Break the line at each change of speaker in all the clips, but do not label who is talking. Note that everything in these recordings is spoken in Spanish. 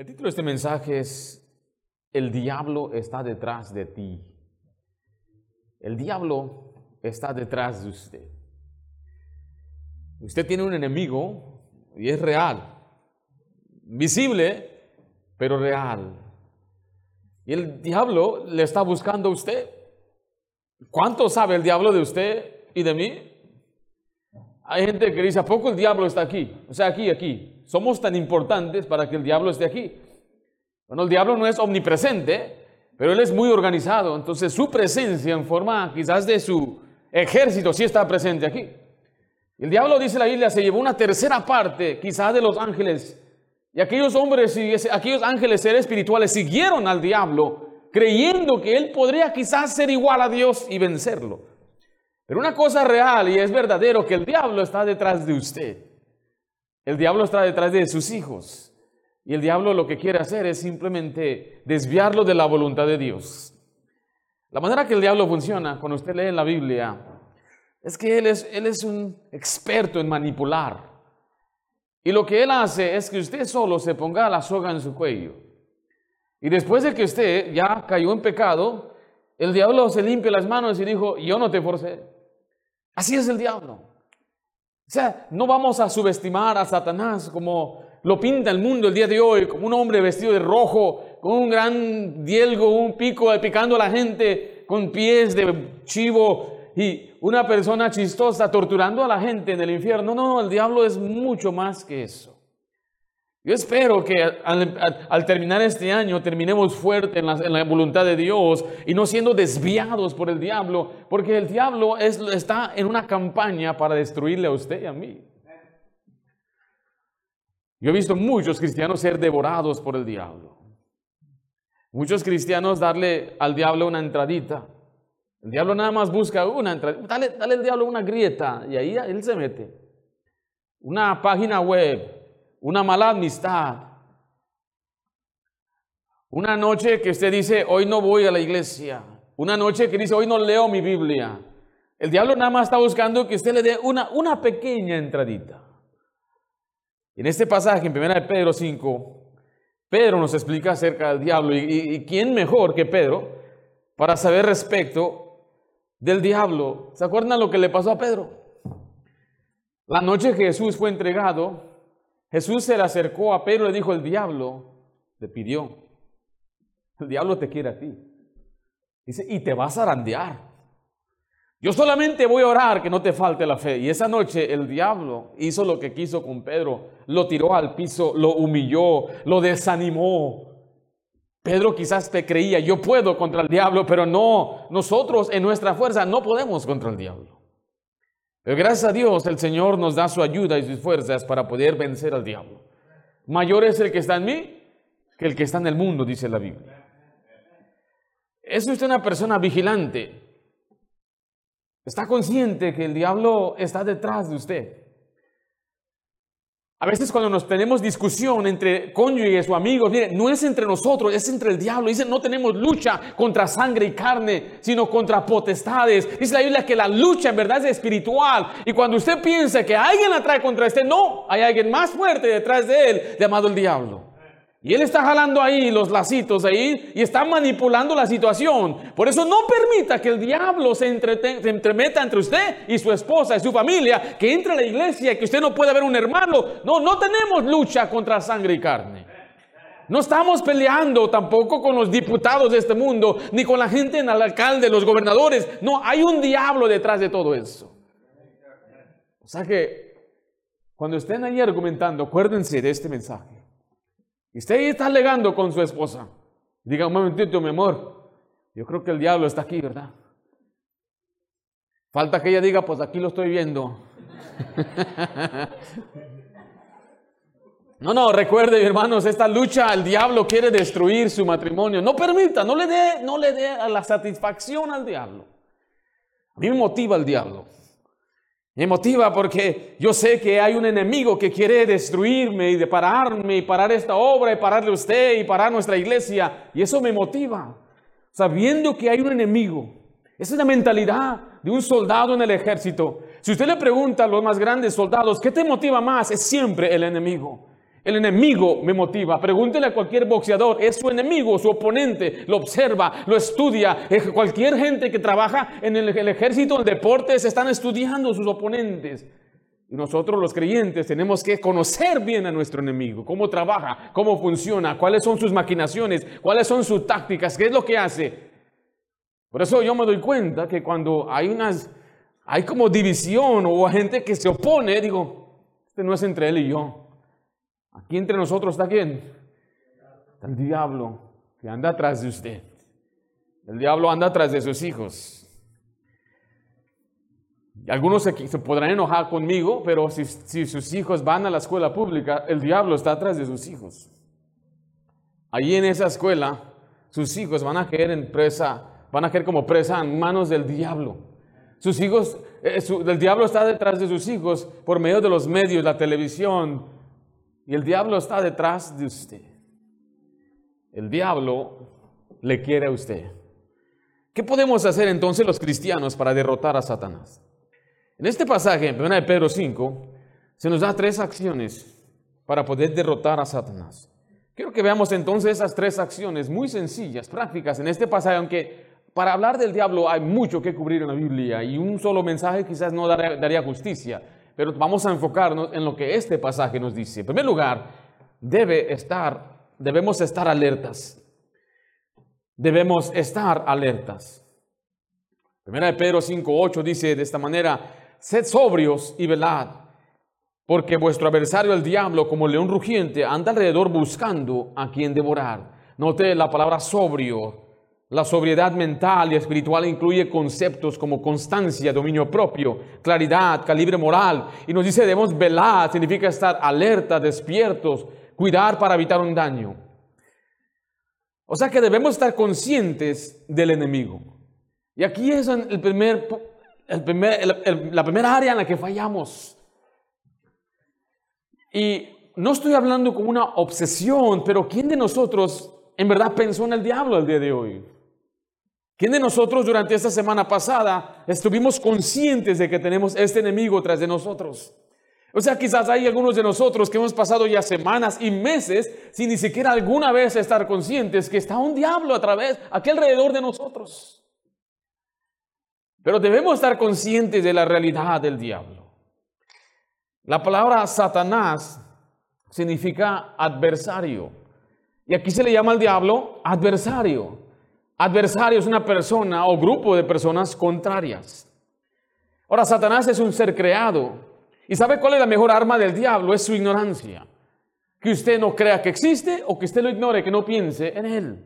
El título de este mensaje es El diablo está detrás de ti. El diablo está detrás de usted. Usted tiene un enemigo y es real, visible, pero real. Y el diablo le está buscando a usted. ¿Cuánto sabe el diablo de usted y de mí? Hay gente que dice, ¿a poco el diablo está aquí? O sea, aquí, aquí. Somos tan importantes para que el diablo esté aquí. Bueno, el diablo no es omnipresente, pero él es muy organizado. Entonces su presencia en forma quizás de su ejército sí está presente aquí. El diablo, dice la Biblia, se llevó una tercera parte quizás de los ángeles. Y aquellos hombres y aquellos ángeles seres espirituales siguieron al diablo creyendo que él podría quizás ser igual a Dios y vencerlo. Pero una cosa real y es verdadero que el diablo está detrás de usted. El diablo está detrás de sus hijos. Y el diablo lo que quiere hacer es simplemente desviarlo de la voluntad de Dios. La manera que el diablo funciona, cuando usted lee la Biblia, es que él es, él es un experto en manipular. Y lo que él hace es que usted solo se ponga la soga en su cuello. Y después de que usted ya cayó en pecado, el diablo se limpia las manos y dijo, yo no te forcé. Así es el diablo. O sea, no vamos a subestimar a Satanás como lo pinta el mundo el día de hoy, como un hombre vestido de rojo, con un gran dielgo, un pico picando a la gente, con pies de chivo y una persona chistosa torturando a la gente en el infierno. No, no, el diablo es mucho más que eso. Yo espero que al, terminar este año terminemos fuerte en la, voluntad de Dios y no siendo desviados por el diablo, porque el diablo está en una campaña para destruirle a usted y a mí. Yo he visto muchos cristianos ser devorados por el diablo. Muchos cristianos darle al diablo una entradita. El diablo nada más busca una entradita. Dale, dale al diablo una grieta y ahí él se mete. Una página web una mala amistad. Una noche que usted dice, hoy no voy a la iglesia. Una noche que dice, hoy no leo mi Biblia. El diablo nada más está buscando que usted le dé una, una pequeña entradita. En este pasaje, en 1 Pedro 5, Pedro nos explica acerca del diablo. Y, y quién mejor que Pedro para saber respecto del diablo. ¿Se acuerdan lo que le pasó a Pedro? La noche que Jesús fue entregado, Jesús se le acercó a Pedro y le dijo, el diablo le pidió, el diablo te quiere a ti. Dice, y te vas a arandear. Yo solamente voy a orar que no te falte la fe. Y esa noche el diablo hizo lo que quiso con Pedro. Lo tiró al piso, lo humilló, lo desanimó. Pedro quizás te creía, yo puedo contra el diablo, pero no, nosotros en nuestra fuerza no podemos contra el diablo. Pero gracias a Dios el Señor nos da su ayuda y sus fuerzas para poder vencer al diablo. Mayor es el que está en mí que el que está en el mundo, dice la Biblia. Es usted una persona vigilante. Está consciente que el diablo está detrás de usted. A veces cuando nos tenemos discusión entre cónyuges o amigos, mire, no es entre nosotros, es entre el diablo. Dice, no tenemos lucha contra sangre y carne, sino contra potestades. Dice la Biblia que la lucha en verdad es espiritual. Y cuando usted piensa que alguien atrae contra este, no, hay alguien más fuerte detrás de él, llamado el diablo. Y él está jalando ahí los lacitos ahí y está manipulando la situación. Por eso no permita que el diablo se, entremeta entre usted y su esposa y su familia, que entre a la iglesia, y que usted no pueda ver un hermano. No, no tenemos lucha contra sangre y carne. No estamos peleando tampoco con los diputados de este mundo, ni con la gente en el alcalde, los gobernadores. No, hay un diablo detrás de todo eso. O sea que cuando estén ahí argumentando, acuérdense de este mensaje. Y usted ahí está alegando con su esposa. Diga un momentito, mi amor. Yo creo que el diablo está aquí, ¿verdad? Falta que ella diga, pues aquí lo estoy viendo. No, no, recuerde, hermanos, esta lucha, el diablo quiere destruir su matrimonio. No permita, no le dé, no le dé la satisfacción al diablo. A mí me motiva el diablo. Me motiva porque yo sé que hay un enemigo que quiere destruirme y de pararme y parar esta obra y pararle a usted y parar nuestra iglesia. Y eso me motiva. Sabiendo que hay un enemigo. Esa es la mentalidad de un soldado en el ejército. Si usted le pregunta a los más grandes soldados, ¿qué te motiva más? Es siempre el enemigo. El enemigo me motiva. Pregúntele a cualquier boxeador, es su enemigo, su oponente, lo observa, lo estudia. Cualquier gente que trabaja en el, el ejército, en deportes, están estudiando sus oponentes. Y nosotros los creyentes tenemos que conocer bien a nuestro enemigo, cómo trabaja, cómo funciona, cuáles son sus maquinaciones, cuáles son sus tácticas, qué es lo que hace. Por eso yo me doy cuenta que cuando hay unas, hay como división o gente que se opone, digo, este no es entre él y yo. Aquí entre nosotros está quién? El diablo que anda atrás de usted. El diablo anda atrás de sus hijos. Algunos se, podrán enojar conmigo, pero si, sus hijos van a la escuela pública, el diablo está atrás de sus hijos. Allí en esa escuela, sus hijos van a caer en presa, van a caer como presa en manos del diablo. Sus hijos, eh, el diablo está detrás de sus hijos por medio de los medios, la televisión, y el diablo está detrás de usted. El diablo le quiere a usted. ¿Qué podemos hacer entonces los cristianos para derrotar a Satanás? En este pasaje, en 1 de Pedro 5, se nos da tres acciones para poder derrotar a Satanás. Quiero que veamos entonces esas tres acciones muy sencillas, prácticas en este pasaje, aunque para hablar del diablo hay mucho que cubrir en la Biblia y un solo mensaje quizás no daría, justicia, pero vamos a enfocarnos en lo que este pasaje nos dice. En primer lugar, debe estar, debemos estar alertas. Debemos estar alertas. Primera de Pedro 5.8 dice de esta manera, sed sobrios y velad, porque vuestro adversario el diablo, como león rugiente, anda alrededor buscando a quien devorar. Note la palabra sobrio. La sobriedad mental y espiritual incluye conceptos como constancia, dominio propio, claridad, calibre moral. Y nos dice debemos velar, significa estar alerta, despiertos, cuidar para evitar un daño. O sea que debemos estar conscientes del enemigo. Y aquí es el primer la primera área en la que fallamos. Y no estoy hablando como una obsesión, pero ¿quién de nosotros en verdad pensó en el diablo el día de hoy? ¿Quién de nosotros durante esta semana pasada estuvimos conscientes de que tenemos este enemigo tras de nosotros? O sea, quizás hay algunos de nosotros que hemos pasado ya semanas y meses sin ni siquiera alguna vez estar conscientes que está un diablo a través, aquí alrededor de nosotros. Pero debemos estar conscientes de la realidad del diablo. La palabra Satanás significa adversario. Y aquí se le llama al diablo adversario. Adversario es una persona o grupo de personas contrarias. Ahora, Satanás es un ser creado. ¿Y sabe cuál es la mejor arma del diablo? Es su ignorancia. Que usted no crea que existe o que usted lo ignore, que no piense en él.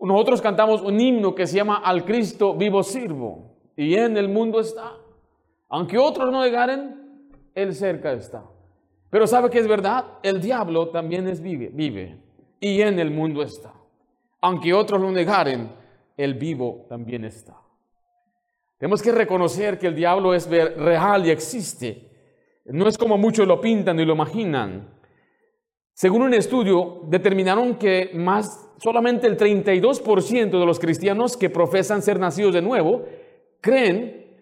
Nosotros cantamos un himno que se llama Al Cristo vivo sirvo y en el mundo está. Aunque otros no negaren, Él cerca está. Pero sabe que es verdad, el diablo también es vive, vive y en el mundo está. Aunque otros lo negaren, el vivo también está. Tenemos que reconocer que el diablo es real y existe. No es como muchos lo pintan y lo imaginan. Según un estudio, determinaron que más solamente el 32% de los cristianos que profesan ser nacidos de nuevo creen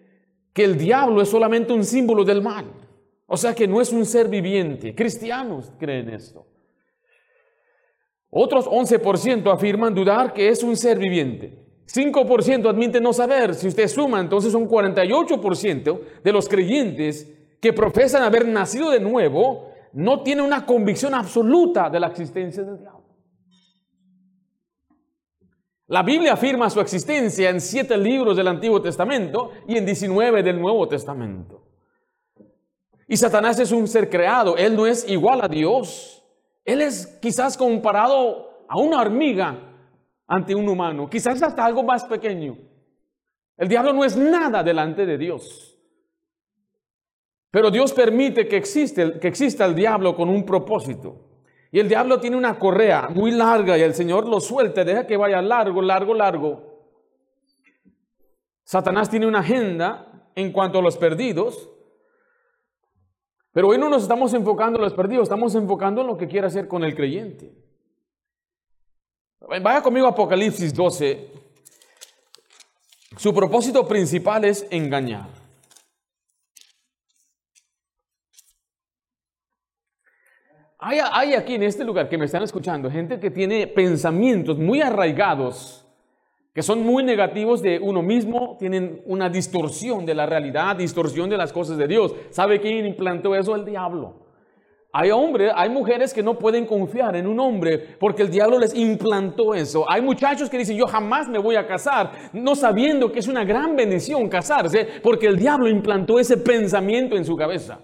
que el diablo es solamente un símbolo del mal. O sea que no es un ser viviente. Cristianos creen esto. Otros 11% afirman dudar que es un ser viviente. 5% admiten no saber. Si usted suma, entonces un 48% de los creyentes que profesan haber nacido de nuevo no tienen una convicción absoluta de la existencia del diablo. La Biblia afirma su existencia en siete libros del Antiguo Testamento y en 19 del Nuevo Testamento. Y Satanás es un ser creado, él no es igual a Dios. Él es quizás comparado a una hormiga ante un humano, quizás hasta algo más pequeño. El diablo no es nada delante de Dios. Pero Dios permite que, que exista el diablo con un propósito. Y el diablo tiene una correa muy larga y el Señor lo suelta, deja que vaya largo, largo, largo. Satanás tiene una agenda en cuanto a los perdidos, pero hoy no nos estamos enfocando en los perdidos, estamos enfocando en lo que quiere hacer con el creyente. Vaya conmigo a Apocalipsis 12. Su propósito principal es engañar. Hay, hay aquí en este lugar que me están escuchando gente que tiene pensamientos muy arraigados que son muy negativos de uno mismo, tienen una distorsión de la realidad, distorsión de las cosas de Dios. ¿Sabe quién implantó eso? El diablo. Hay hombres, hay mujeres que no pueden confiar en un hombre porque el diablo les implantó eso. Hay muchachos que dicen, yo jamás me voy a casar, no sabiendo que es una gran bendición casarse porque el diablo implantó ese pensamiento en su cabeza.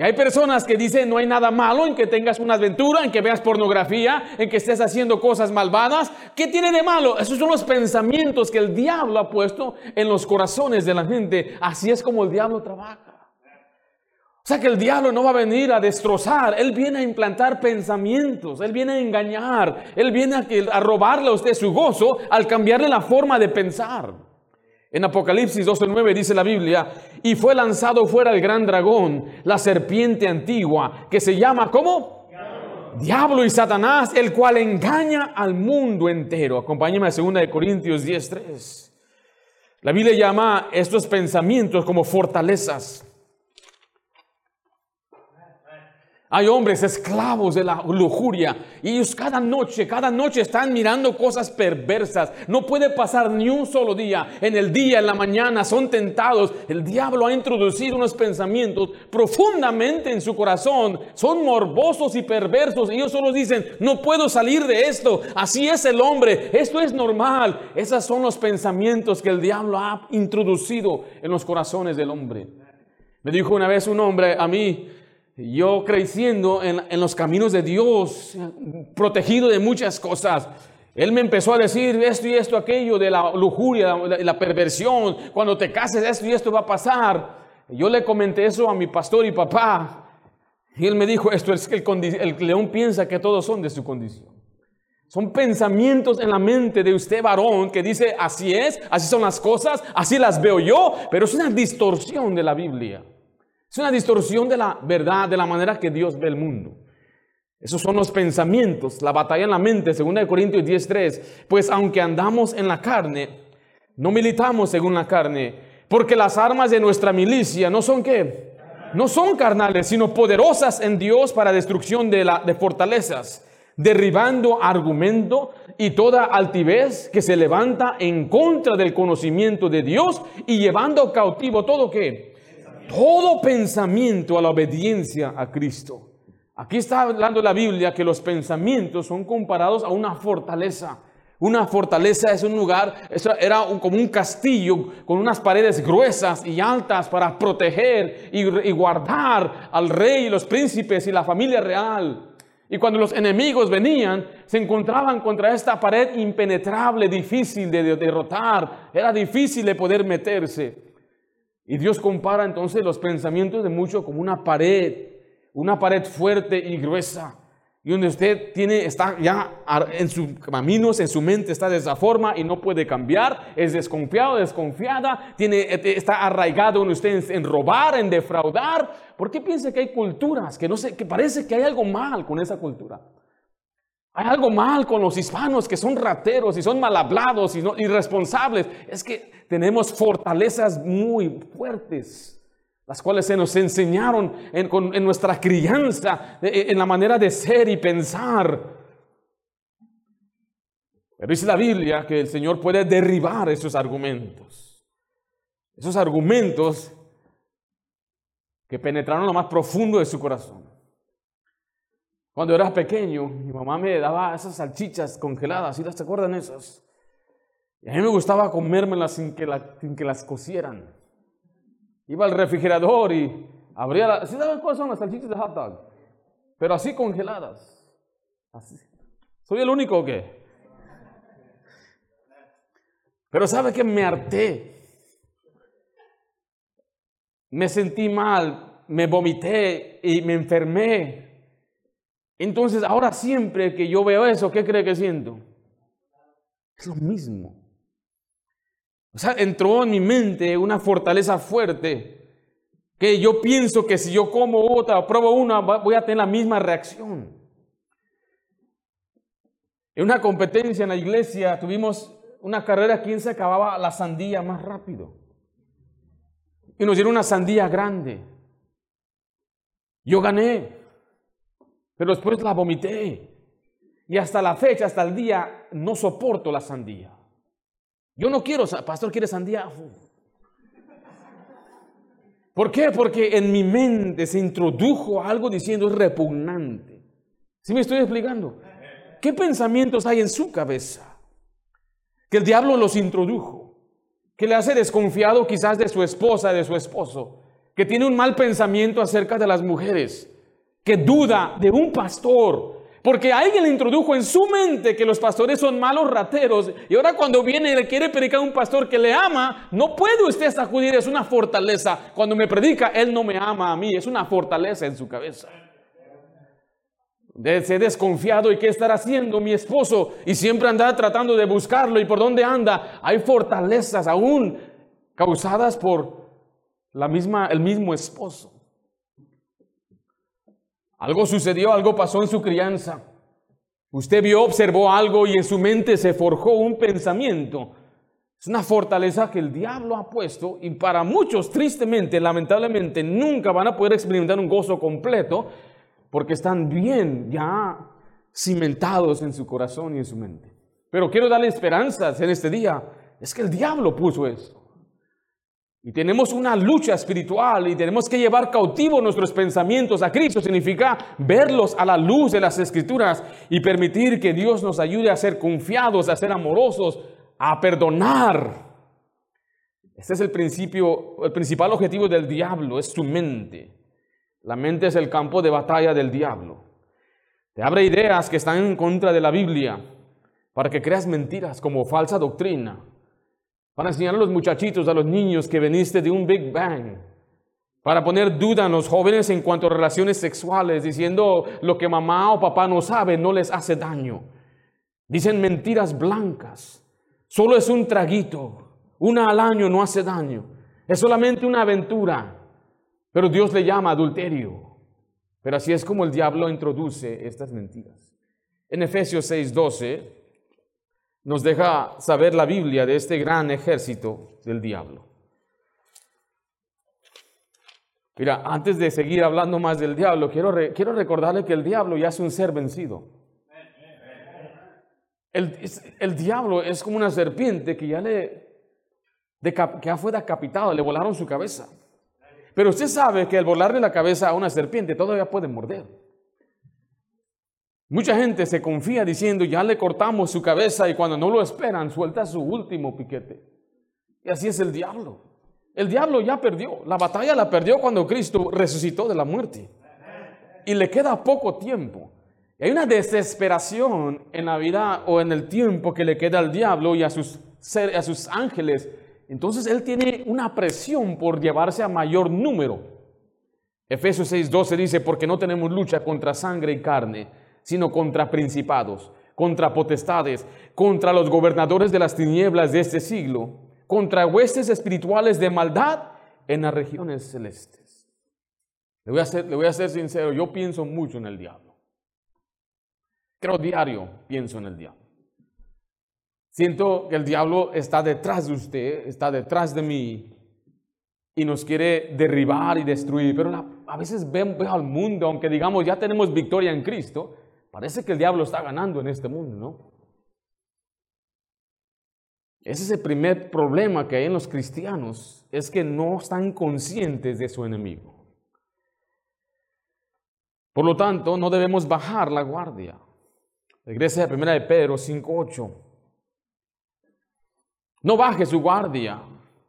Hay personas que dicen, no hay nada malo en que tengas una aventura, en que veas pornografía, en que estés haciendo cosas malvadas. ¿Qué tiene de malo? Esos son los pensamientos que el diablo ha puesto en los corazones de la gente. Así es como el diablo trabaja. O sea que el diablo no va a venir a destrozar, él viene a implantar pensamientos, él viene a engañar, él viene a, robarle a usted su gozo al cambiarle la forma de pensar. En Apocalipsis 12:9 dice la Biblia, y fue lanzado fuera el gran dragón, la serpiente antigua, que se llama ¿cómo? Diablo. y Satanás, el cual engaña al mundo entero. Acompáñeme a 2 Corintios 10:3. La Biblia llama estos pensamientos como fortalezas. Hay hombres esclavos de la lujuria y ellos cada noche, cada noche están mirando cosas perversas. No puede pasar ni un solo día. En el día, en la mañana, son tentados. El diablo ha introducido unos pensamientos profundamente en su corazón. Son morbosos y perversos. ellos solo dicen, no puedo salir de esto. Así es el hombre. Esto es normal. Esos son los pensamientos que el diablo ha introducido en los corazones del hombre. Me dijo una vez un hombre a mí, yo creciendo en, los caminos de Dios, protegido de muchas cosas. Él me empezó a decir esto y esto, aquello de la lujuria, la, la perversión. Cuando te cases, esto y esto va a pasar. Yo le comenté eso a mi pastor y papá. Y él me dijo, esto es que el, el león piensa que todos son de su condición. Son pensamientos en la mente de usted, varón, que dice, así es, así son las cosas, así las veo yo, pero es una distorsión de la Biblia. Es una distorsión de la verdad, de la manera que Dios ve el mundo. Esos son los pensamientos, la batalla en la mente, según Corintios 10:3. Pues aunque andamos en la carne, no militamos según la carne, porque las armas de nuestra milicia no son qué? No son carnales, sino poderosas en Dios para destrucción de, la, de fortalezas, derribando argumento y toda altivez que se levanta en contra del conocimiento de Dios y llevando cautivo todo qué? Todo pensamiento a la obediencia a Cristo. Aquí está hablando la Biblia que los pensamientos son comparados a una fortaleza. Una fortaleza es un lugar, era como un castillo con unas paredes gruesas y altas para proteger y, guardar al rey, los príncipes y la familia real. Y cuando los enemigos venían, se encontraban contra esta pared impenetrable, difícil de derrotar, era difícil de poder meterse. Y Dios compara entonces los pensamientos de muchos como una pared, una pared fuerte y gruesa. Y donde usted tiene, está ya en sus caminos, en su mente está de esa forma y no puede cambiar, es desconfiado, desconfiada, tiene, está arraigado en usted en, robar, en defraudar. ¿Por qué piensa que hay culturas que no sé, que parece que hay algo mal con esa cultura? Hay algo mal con los hispanos que son rateros y son mal hablados y irresponsables. Es que tenemos fortalezas muy fuertes, las cuales se nos enseñaron en, nuestra crianza, en la manera de ser y pensar. Pero dice la Biblia que el Señor puede derribar esos argumentos. Esos argumentos que penetraron lo más profundo de su corazón. Cuando era pequeño, mi mamá me daba esas salchichas congeladas, ¿sí las acuerdan esas? Y a mí me gustaba comérmelas sin que, las cocieran. Iba al refrigerador y abría la... ¿Sí saben cuáles son las salchichas de hot dog? Pero así congeladas. ¿Soy el único o qué? Pero ¿sabe que me harté? Me sentí mal, me vomité y me enfermé. Entonces, ahora siempre que yo veo eso, ¿qué cree que siento? Es lo mismo. O sea, entró en mi mente una fortaleza fuerte que yo pienso que si yo como otra pruebo una, voy a tener la misma reacción. En una competencia en la iglesia tuvimos una carrera, ¿quién se acababa la sandía más rápido? Y nos dieron una sandía grande. Yo gané. Pero después la vomité. Y hasta la fecha, hasta el día, no soporto la sandía. Yo no quiero, pastor, ¿quiere sandía? ¿Por qué? Porque en mi mente se introdujo algo diciendo es repugnante. ¿Sí me estoy explicando? ¿Qué pensamientos hay en su cabeza? Que el diablo los introdujo, que le hace desconfiado quizás de su esposa, de su esposo, que tiene un mal pensamiento acerca de las mujeres, que duda de un pastor, porque alguien le introdujo en su mente que los pastores son malos rateros. Y ahora cuando viene y le quiere predicar a un pastor que le ama, no puede usted sacudir, es una fortaleza. Cuando me predica, él no me ama a mí, es una fortaleza en su cabeza. De ser desconfiado y qué estar haciendo mi esposo y siempre andar tratando de buscarlo y por dónde anda. Hay fortalezas aún causadas por la misma, el mismo esposo. Algo sucedió, algo pasó en su crianza. Usted vio, observó algo y en su mente se forjó un pensamiento. Es una fortaleza que el diablo ha puesto y para muchos, tristemente, lamentablemente, nunca van a poder experimentar un gozo completo porque están bien ya cimentados en su corazón y en su mente. Pero quiero darle esperanzas en este día. Es que el diablo puso eso. Y tenemos una lucha espiritual y tenemos que llevar cautivos nuestros pensamientos a Cristo. Significa verlos a la luz de las escrituras y permitir que Dios nos ayude a ser confiados, a ser amorosos, a perdonar. Este es el principio, el principal objetivo del diablo, es su mente. La mente es el campo de batalla del diablo. Te abre ideas que están en contra de la Biblia para que creas mentiras como falsa doctrina para enseñar a los muchachitos, a los niños que veniste de un Big Bang, para poner duda en los jóvenes en cuanto a relaciones sexuales, diciendo lo que mamá o papá no sabe no les hace daño. Dicen mentiras blancas. Solo es un traguito. Una al año no hace daño. Es solamente una aventura. Pero Dios le llama adulterio. Pero así es como el diablo introduce estas mentiras. En Efesios 6:12 nos deja saber la Biblia de este gran ejército del diablo. Mira, antes de seguir hablando más del diablo, quiero, quiero recordarle que el diablo ya es un ser vencido. El, el diablo es como una serpiente que ya le que ya fue decapitado, le volaron su cabeza. Pero usted sabe que al volarle la cabeza a una serpiente todavía puede morder. Mucha gente se confía diciendo, ya le cortamos su cabeza y cuando no lo esperan, suelta su último piquete. Y así es el diablo. El diablo ya perdió. La batalla la perdió cuando Cristo resucitó de la muerte. Y le queda poco tiempo. Y hay una desesperación en la vida o en el tiempo que le queda al diablo y a sus, a sus ángeles. Entonces él tiene una presión por llevarse a mayor número. Efesios 6:12 dice, porque no tenemos lucha contra sangre y carne sino contra principados, contra potestades, contra los gobernadores de las tinieblas de este siglo, contra huestes espirituales de maldad en las regiones celestes. Le voy a ser, le voy a sincero, yo pienso mucho en el diablo. Creo diario pienso en el diablo. Siento que el diablo está detrás de usted, está detrás de mí y nos quiere derribar y destruir. Pero a veces veo, al mundo, aunque digamos ya tenemos victoria en Cristo, Parece que el diablo está ganando en este mundo, ¿no? Ese es el primer problema que hay en los cristianos, es que no están conscientes de su enemigo. Por lo tanto, no debemos bajar la guardia. Regrese a 1 de Pedro 5.8. No baje su guardia,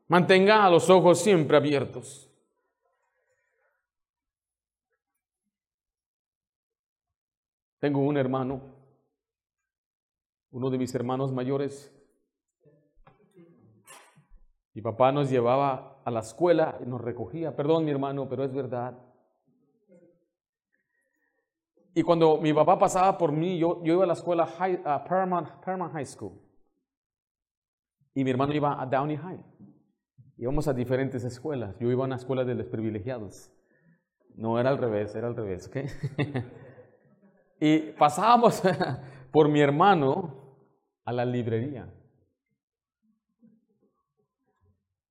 mantenga los ojos siempre abiertos. Tengo un hermano, uno de mis hermanos mayores. Mi papá nos llevaba a la escuela y nos recogía. Perdón, mi hermano, pero es verdad. Y cuando mi papá pasaba por mí, yo, iba a la escuela high, Paramount, High School. Y mi hermano iba a Downey High. Íbamos a diferentes escuelas. Yo iba a una escuela de los privilegiados. No era al revés, era al revés. ¿okay? Y pasábamos por mi hermano a la librería.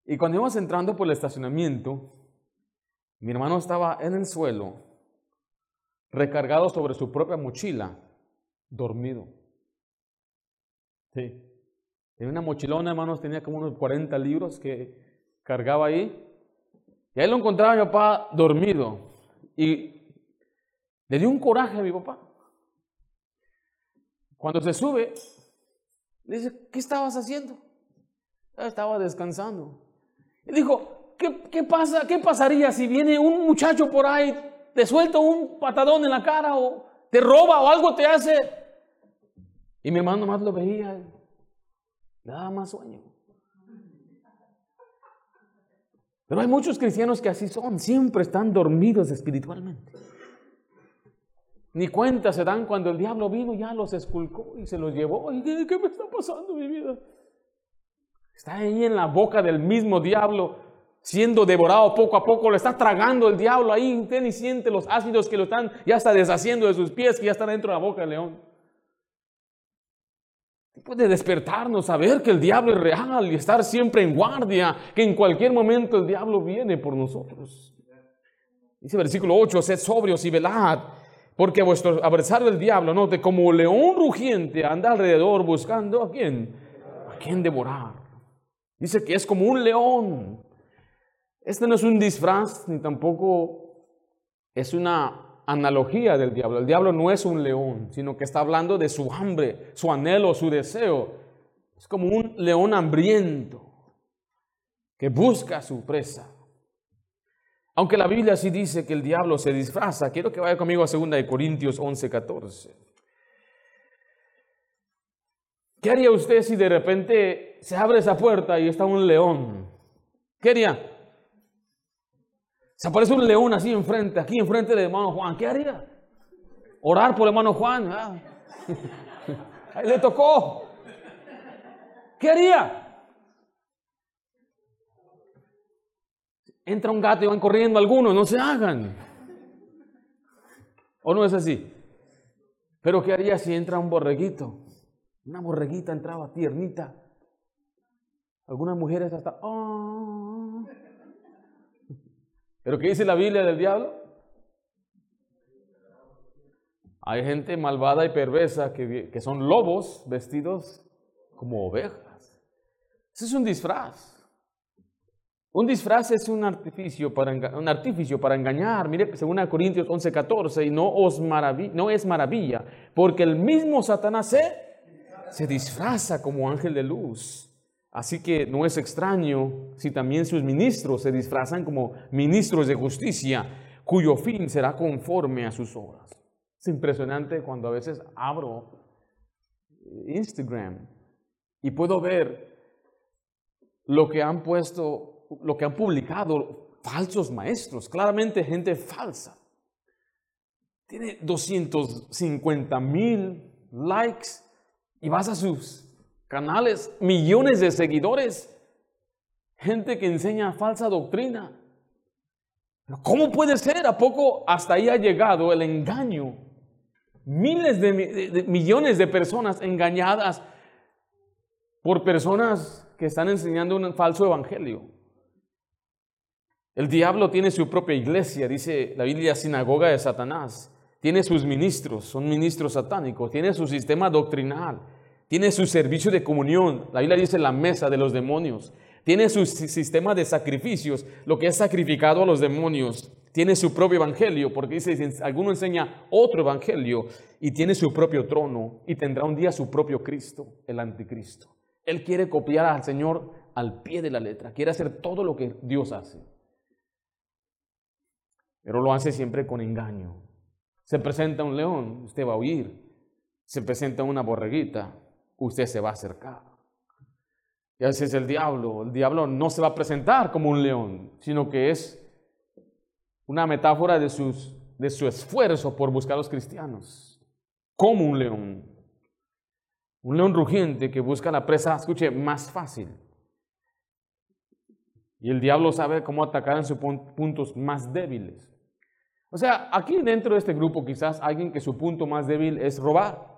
Y cuando íbamos entrando por el estacionamiento, mi hermano estaba en el suelo recargado sobre su propia mochila, dormido. Sí. Tenía una mochilona, hermanos, tenía como unos 40 libros que cargaba ahí. Y ahí lo encontraba mi papá dormido. Y le dio un coraje a mi papá. Cuando se sube, le dice, ¿qué estabas haciendo? Estaba descansando. Y dijo, ¿qué, qué pasa? ¿Qué pasaría si viene un muchacho por ahí, te suelta un patadón en la cara o te roba o algo te hace? Y mi hermano nomás lo veía, daba más sueño. Pero hay muchos cristianos que así son, siempre están dormidos espiritualmente. Ni cuenta se dan cuando el diablo vino, ya los esculcó y se los llevó. ¿Y qué, me está pasando mi vida? Está ahí en la boca del mismo diablo, siendo devorado poco a poco, lo está tragando el diablo ahí, usted ni siente los ácidos que lo están, ya está deshaciendo de sus pies, que ya está dentro de la boca del león puede despertarnos, saber que el diablo es real y estar siempre en guardia, que en cualquier momento el diablo viene por nosotros. Dice versículo 8, sed sobrios y velad, porque vuestro adversario el diablo, note, como león rugiente anda alrededor buscando a quién, a quién devorar. Dice que es como un león. Este no es un disfraz, ni tampoco es una analogía del diablo. El diablo no es un león, sino que está hablando de su hambre, su anhelo, su deseo. Es como un león hambriento que busca su presa. Aunque la Biblia sí dice que el diablo se disfraza, quiero que vaya conmigo a 2 Corintios 11, 14. ¿Qué haría usted si de repente se abre esa puerta y está un león? ¿Qué haría? Se aparece un león así enfrente, aquí enfrente del hermano Juan. ¿Qué haría? Orar por el hermano Juan. Ah. Ahí le tocó. ¿Qué haría? Entra un gato y van corriendo algunos, no se hagan. ¿O no es así? Pero ¿qué haría si entra un borreguito? Una borreguita entraba tiernita. Algunas mujeres hasta, oh, ¿Pero qué dice la Biblia del diablo? Hay gente malvada y perversa que, que son lobos vestidos como ovejas. Eso es un disfraz. Un disfraz es un artificio para, un artificio para engañar. Mire, según Corintios 11, 14, y no, os no es maravilla, porque el mismo Satanás se disfraza como ángel de luz. Así que no es extraño si también sus ministros se disfrazan como ministros de justicia, cuyo fin será conforme a sus obras. Es impresionante cuando a veces abro Instagram y puedo ver lo que han puesto, lo que han publicado falsos maestros, claramente gente falsa. Tiene 250 mil likes y vas a sus canales, millones de seguidores, gente que enseña falsa doctrina. ¿Cómo puede ser? ¿A poco hasta ahí ha llegado el engaño? Miles de, millones de personas engañadas por personas que están enseñando un falso evangelio. El diablo tiene su propia iglesia, dice la Biblia, sinagoga de Satanás. Tiene sus ministros, son ministros satánicos, tiene su sistema doctrinal tiene su servicio de comunión, la Biblia dice la mesa de los demonios, tiene su sistema de sacrificios, lo que es sacrificado a los demonios, tiene su propio evangelio, porque dice, alguno enseña otro evangelio y tiene su propio trono y tendrá un día su propio Cristo, el anticristo. Él quiere copiar al Señor al pie de la letra, quiere hacer todo lo que Dios hace, pero lo hace siempre con engaño. Se presenta un león, usted va a huir. Se presenta una borreguita, usted se va a acercar. Y así es el diablo. El diablo no se va a presentar como un león, sino que es una metáfora de, de su esfuerzo por buscar a los cristianos. Como un león. Un león rugiente que busca la presa, escuche, más fácil. Y el diablo sabe cómo atacar en sus puntos más débiles. O sea, aquí dentro de este grupo quizás alguien que su punto más débil es robar.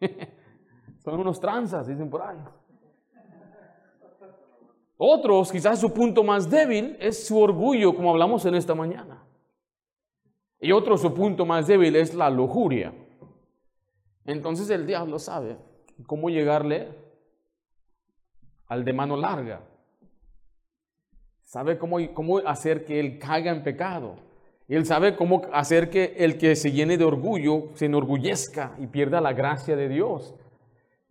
Son unos tranzas, dicen por ahí. Otros, quizás su punto más débil es su orgullo, como hablamos en esta mañana. Y otro su punto más débil es la lujuria. Entonces el diablo sabe cómo llegarle al de mano larga. Sabe cómo, cómo hacer que él caiga en pecado. Él sabe cómo hacer que el que se llene de orgullo se enorgullezca y pierda la gracia de Dios.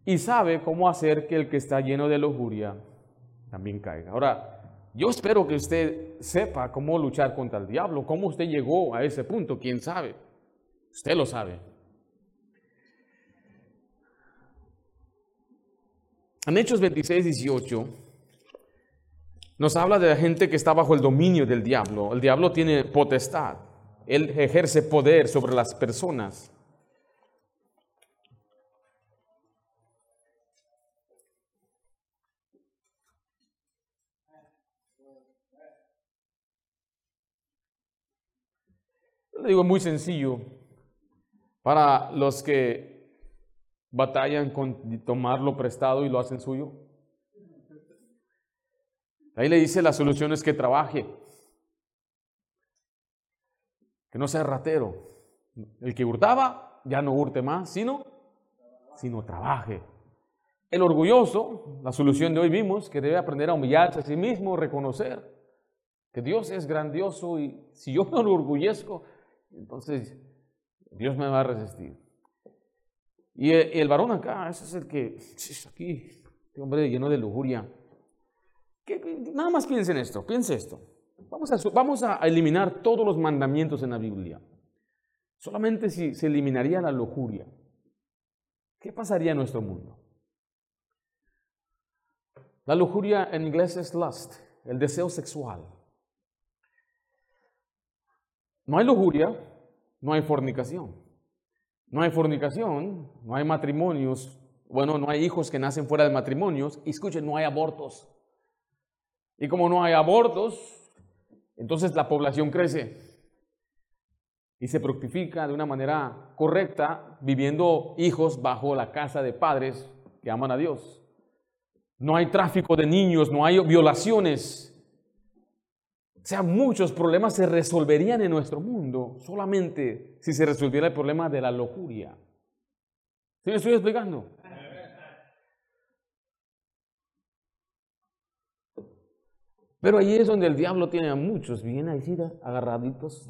Y sabe cómo hacer que el que está lleno de lujuria también caiga. Ahora, yo espero que usted sepa cómo luchar contra el diablo, cómo usted llegó a ese punto, quién sabe. Usted lo sabe. En Hechos 26, 18 nos habla de la gente que está bajo el dominio del diablo. El diablo tiene potestad. Él ejerce poder sobre las personas. Lo digo muy sencillo. Para los que batallan con tomarlo prestado y lo hacen suyo. Ahí le dice la solución es que trabaje. Que no sea ratero. El que hurtaba ya no hurte más, sino, sino trabaje. El orgulloso, la solución de hoy vimos, que debe aprender a humillarse a sí mismo, reconocer que Dios es grandioso y si yo me orgullezco, entonces Dios me va a resistir. Y el, varón acá, ese es el que, aquí, este hombre lleno de lujuria, nada más piensen esto, piense esto. Vamos a, vamos a eliminar todos los mandamientos en la Biblia. Solamente si se eliminaría la lujuria, ¿qué pasaría en nuestro mundo? La lujuria en inglés es lust, el deseo sexual. No hay lujuria, no hay fornicación. No hay fornicación, no hay matrimonios, bueno, no hay hijos que nacen fuera de matrimonios. Escuchen, no hay abortos. Y como no hay abortos, entonces la población crece y se fructifica de una manera correcta, viviendo hijos bajo la casa de padres que aman a Dios. No hay tráfico de niños, no hay violaciones. O sea, muchos problemas se resolverían en nuestro mundo solamente si se resolviera el problema de la lujuria. ¿Sí me estoy explicando? Pero ahí es donde el diablo tiene a muchos bien ahí, agarraditos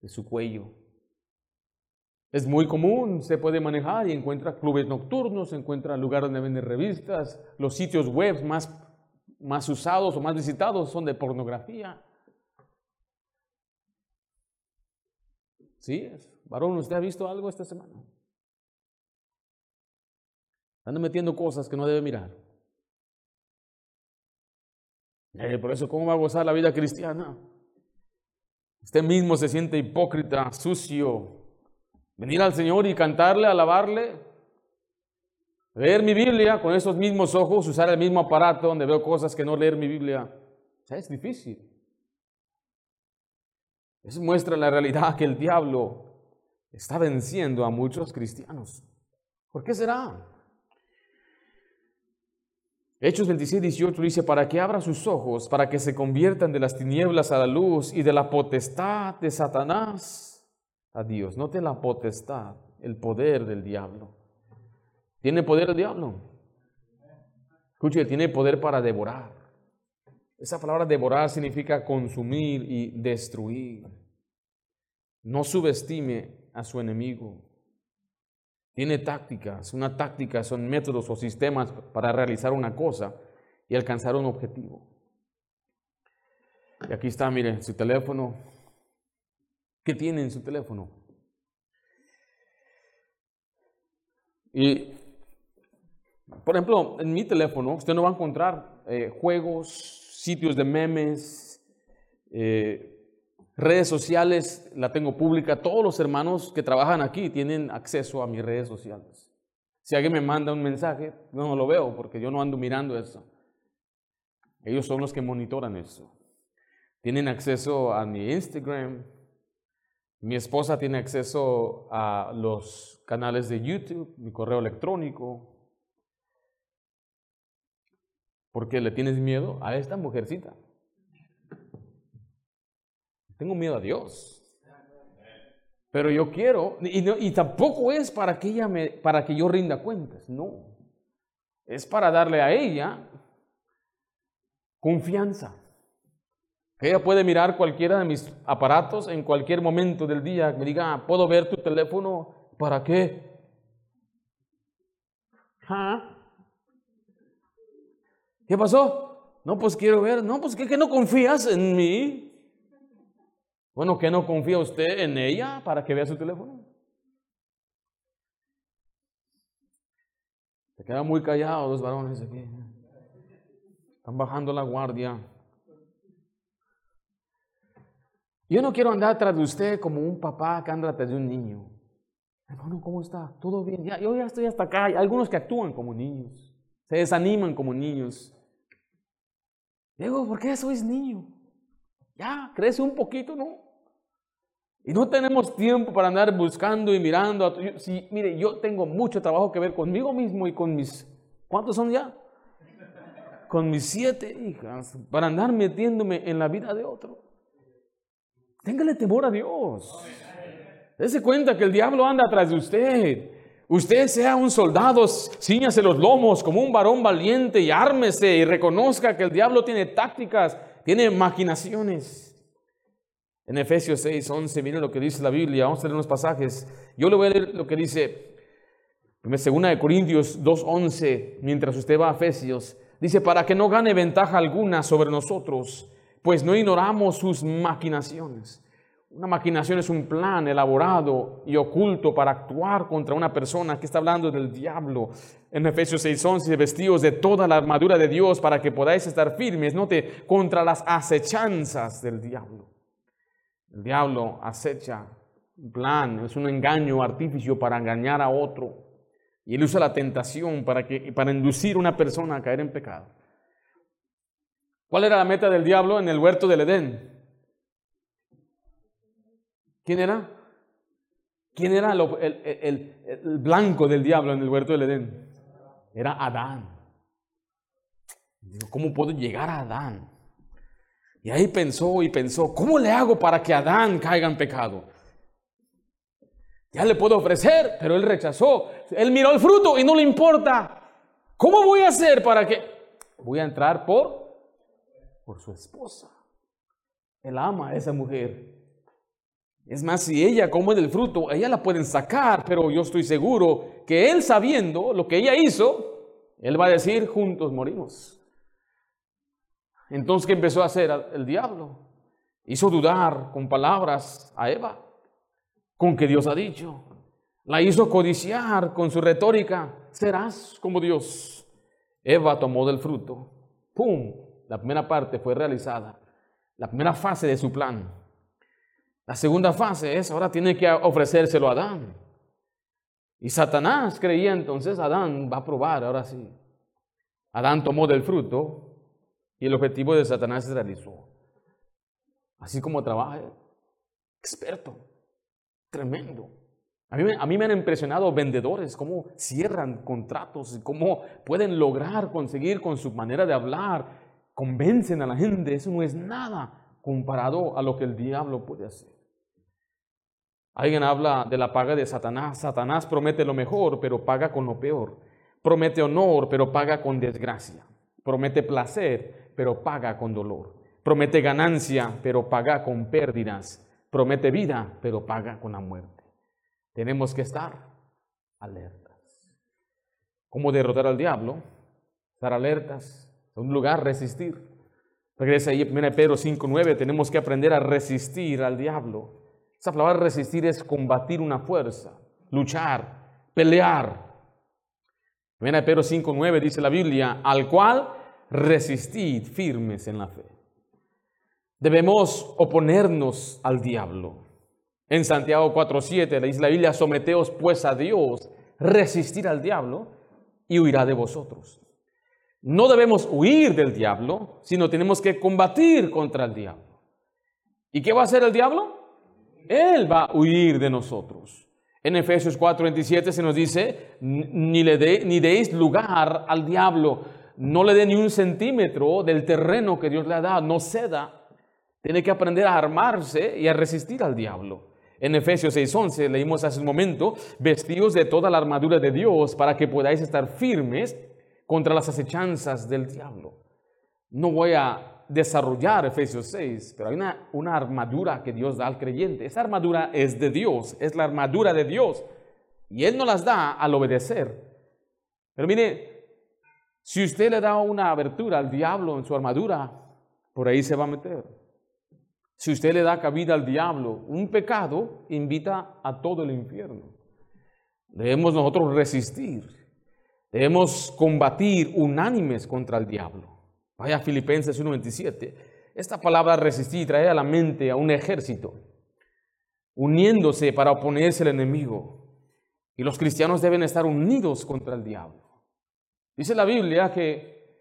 de su cuello. Es muy común, se puede manejar y encuentra clubes nocturnos, encuentra lugares donde venden revistas, los sitios web más, más usados o más visitados son de pornografía. ¿Sí? Varón, ¿usted ha visto algo esta semana? Anda metiendo cosas que no debe mirar. Eh, por eso, ¿cómo va a gozar la vida cristiana? Usted mismo se siente hipócrita, sucio. Venir al Señor y cantarle, alabarle. Leer mi Biblia con esos mismos ojos, usar el mismo aparato donde veo cosas que no leer mi Biblia. O sea, es difícil. Eso muestra la realidad que el diablo está venciendo a muchos cristianos. ¿Por qué será? Hechos 26, 18 dice, para que abra sus ojos, para que se conviertan de las tinieblas a la luz y de la potestad de Satanás a Dios. Note la potestad, el poder del diablo. ¿Tiene poder el diablo? Escuche, tiene poder para devorar. Esa palabra devorar significa consumir y destruir. No subestime a su enemigo. Tiene tácticas, una táctica son métodos o sistemas para realizar una cosa y alcanzar un objetivo. Y aquí está, mire, su teléfono. ¿Qué tiene en su teléfono? Y, por ejemplo, en mi teléfono usted no va a encontrar eh, juegos, sitios de memes, eh, Redes sociales la tengo pública. Todos los hermanos que trabajan aquí tienen acceso a mis redes sociales. Si alguien me manda un mensaje, no lo veo porque yo no ando mirando eso. Ellos son los que monitoran eso. Tienen acceso a mi Instagram. Mi esposa tiene acceso a los canales de YouTube, mi correo electrónico. ¿Por qué le tienes miedo a esta mujercita? Tengo miedo a Dios. Pero yo quiero, y, tampoco es para que, ella me, para que yo rinda cuentas, no. Es para darle a ella confianza. Ella puede mirar cualquiera de mis aparatos en cualquier momento del día. Me diga, ah, ¿puedo ver tu teléfono? ¿Para qué? ¿Ah? ¿Qué pasó? No, pues quiero ver. No, pues que no confías en mí. Bueno, ¿qué no confía usted en ella para que vea su teléfono? Se quedan muy callados los varones aquí. Están bajando la guardia. Yo no quiero andar tras de usted como un papá que anda tras de un niño. Hermano, ¿cómo está? ¿Todo bien? Ya, yo ya estoy hasta acá. Hay algunos que actúan como niños. Se desaniman como niños. Diego, ¿por qué sois niño? Ya, crece un poquito, ¿no? Y no tenemos tiempo para andar buscando y mirando. A mire, yo tengo mucho trabajo que ver conmigo mismo y con mis... ¿Cuántos son ya? Con mis siete hijas, para andar metiéndome en la vida de otro. Téngale temor a Dios. Dese cuenta que el diablo anda atrás de usted. Usted sea un soldado, ciñase los lomos como un varón valiente y ármese y reconozca que el diablo tiene tácticas, tiene maquinaciones. En Efesios 6, 11, miren lo que dice la Biblia. Vamos a leer unos pasajes. Yo le voy a leer lo que dice Segunda de Corintios 2, 11, mientras usted va a Efesios. Dice, para que no gane ventaja alguna sobre nosotros, pues no ignoramos sus maquinaciones. Una maquinación es un plan elaborado y oculto para actuar contra una persona que está hablando del diablo. En Efesios 6:11, vestidos de toda la armadura de Dios para que podáis estar firmes, note, contra las acechanzas del diablo. El diablo acecha un plan, es un engaño artificio para engañar a otro. Y él usa la tentación para, que, para inducir a una persona a caer en pecado. ¿Cuál era la meta del diablo en el huerto del Edén? ¿Quién era? ¿Quién era el, blanco del diablo en el huerto del Edén? Era Adán. ¿cómo puedo llegar a Adán? Y ahí pensó y pensó, ¿cómo le hago para que Adán caiga en pecado? Ya le puedo ofrecer, pero él rechazó. Él miró el fruto y no le importa. ¿Cómo voy a hacer para que... Voy a entrar por por su esposa. Él ama a esa mujer. Es más, si ella come del fruto, ella la pueden sacar, pero yo estoy seguro que él sabiendo lo que ella hizo, él va a decir, juntos morimos. Entonces, ¿qué empezó a hacer el diablo? Hizo dudar con palabras a Eva, con que Dios ha dicho. La hizo codiciar con su retórica, serás como Dios. Eva tomó del fruto, ¡pum! La primera parte fue realizada, la primera fase de su plan. La segunda fase es, ahora tiene que ofrecérselo a Adán. Y Satanás creía entonces, Adán va a probar, ahora sí. Adán tomó del fruto y el objetivo de Satanás se realizó. Así como trabaja, experto, tremendo. A mí, a mí, me han impresionado vendedores, cómo cierran contratos, cómo pueden lograr conseguir con su manera de hablar convencen a la gente, eso no es nada comparado a lo que el diablo puede hacer. Alguien habla de la paga de Satanás. Satanás promete lo mejor, pero paga con lo peor. Promete honor, pero paga con desgracia. Promete placer, pero paga con dolor. Promete ganancia, pero paga con pérdidas. Promete vida, pero paga con la muerte. Tenemos que estar alertas. ¿Cómo derrotar al diablo? Estar alertas, un lugar, resistir. Regresa ahí 1 Pedro 5.9, tenemos que aprender a resistir al diablo. Esa palabra resistir es combatir una fuerza, luchar, pelear. 1 Pedro 5.9 dice la Biblia, al cual resistid firmes en la fe. Debemos oponernos al diablo. En Santiago 4.7 dice la Biblia, someteos pues a Dios, resistir al diablo y huirá de vosotros. No debemos huir del diablo, sino tenemos que combatir contra el diablo. ¿Y qué va a hacer el diablo? Él va a huir de nosotros. En Efesios 4:27 se nos dice, ni, le ni deis lugar al diablo, no le dé ni un centímetro del terreno que Dios le ha dado, no ceda. Tiene que aprender a armarse y a resistir al diablo. En Efesios 6:11 leímos hace un momento, vestidos de toda la armadura de Dios para que podáis estar firmes contra las acechanzas del diablo. No voy a desarrollar Efesios 6, pero hay una, armadura que Dios da al creyente. Esa armadura es de Dios, es la armadura de Dios. Y Él no las da al obedecer. Pero mire, si usted le da una abertura al diablo en su armadura, por ahí se va a meter. Si usted le da cabida al diablo, un pecado invita a todo el infierno. Debemos nosotros resistir. Debemos combatir unánimes contra el diablo. Vaya Filipenses 1.27. Esta palabra resistir trae a la mente a un ejército, uniéndose para oponerse al enemigo. Y los cristianos deben estar unidos contra el diablo. Dice la Biblia que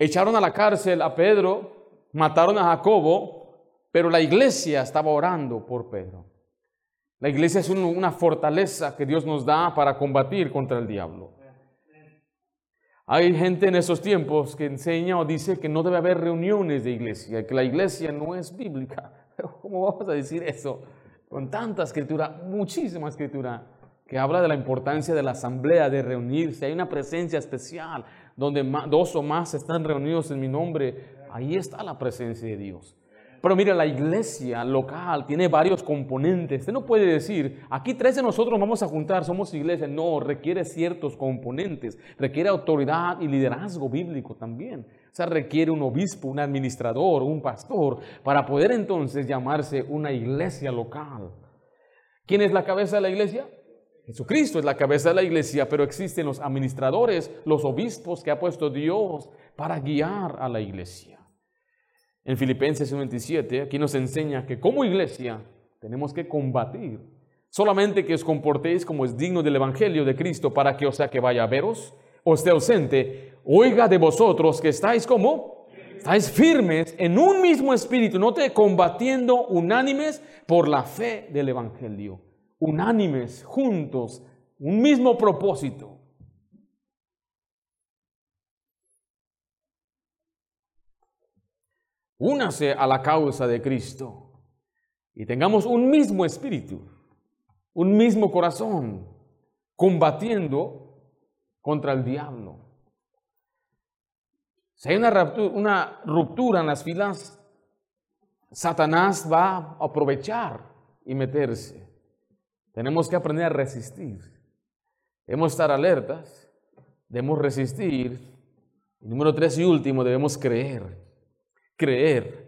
echaron a la cárcel a Pedro, mataron a Jacobo, pero la iglesia estaba orando por Pedro. La iglesia es una fortaleza que Dios nos da para combatir contra el diablo. Hay gente en esos tiempos que enseña o dice que no debe haber reuniones de iglesia, que la iglesia no es bíblica. ¿Cómo vamos a decir eso? con tanta escritura, muchísima escritura, que habla de la importancia de la asamblea, de reunirse. Hay una presencia especial donde dos o más están reunidos en mi nombre. Ahí está la presencia de Dios. Pero mire, la iglesia local tiene varios componentes. Usted no puede decir, aquí tres de nosotros vamos a juntar, somos iglesia. No, requiere ciertos componentes. Requiere autoridad y liderazgo bíblico también. O sea, requiere un obispo, un administrador, un pastor, para poder entonces llamarse una iglesia local. ¿Quién es la cabeza de la iglesia? Jesucristo es la cabeza de la iglesia, pero existen los administradores, los obispos que ha puesto Dios para guiar a la iglesia. En Filipenses 27, aquí nos enseña que como iglesia tenemos que combatir. Solamente que os comportéis como es digno del Evangelio de Cristo para que, o sea, que vaya a veros, o esté ausente, oiga de vosotros que estáis como, estáis firmes en un mismo espíritu, no te combatiendo unánimes por la fe del Evangelio, unánimes, juntos, un mismo propósito. Únase a la causa de Cristo y tengamos un mismo espíritu, un mismo corazón, combatiendo contra el diablo. Si hay una ruptura, una ruptura en las filas, Satanás va a aprovechar y meterse. Tenemos que aprender a resistir. Debemos estar alertas, debemos resistir. Número tres y último, debemos creer creer.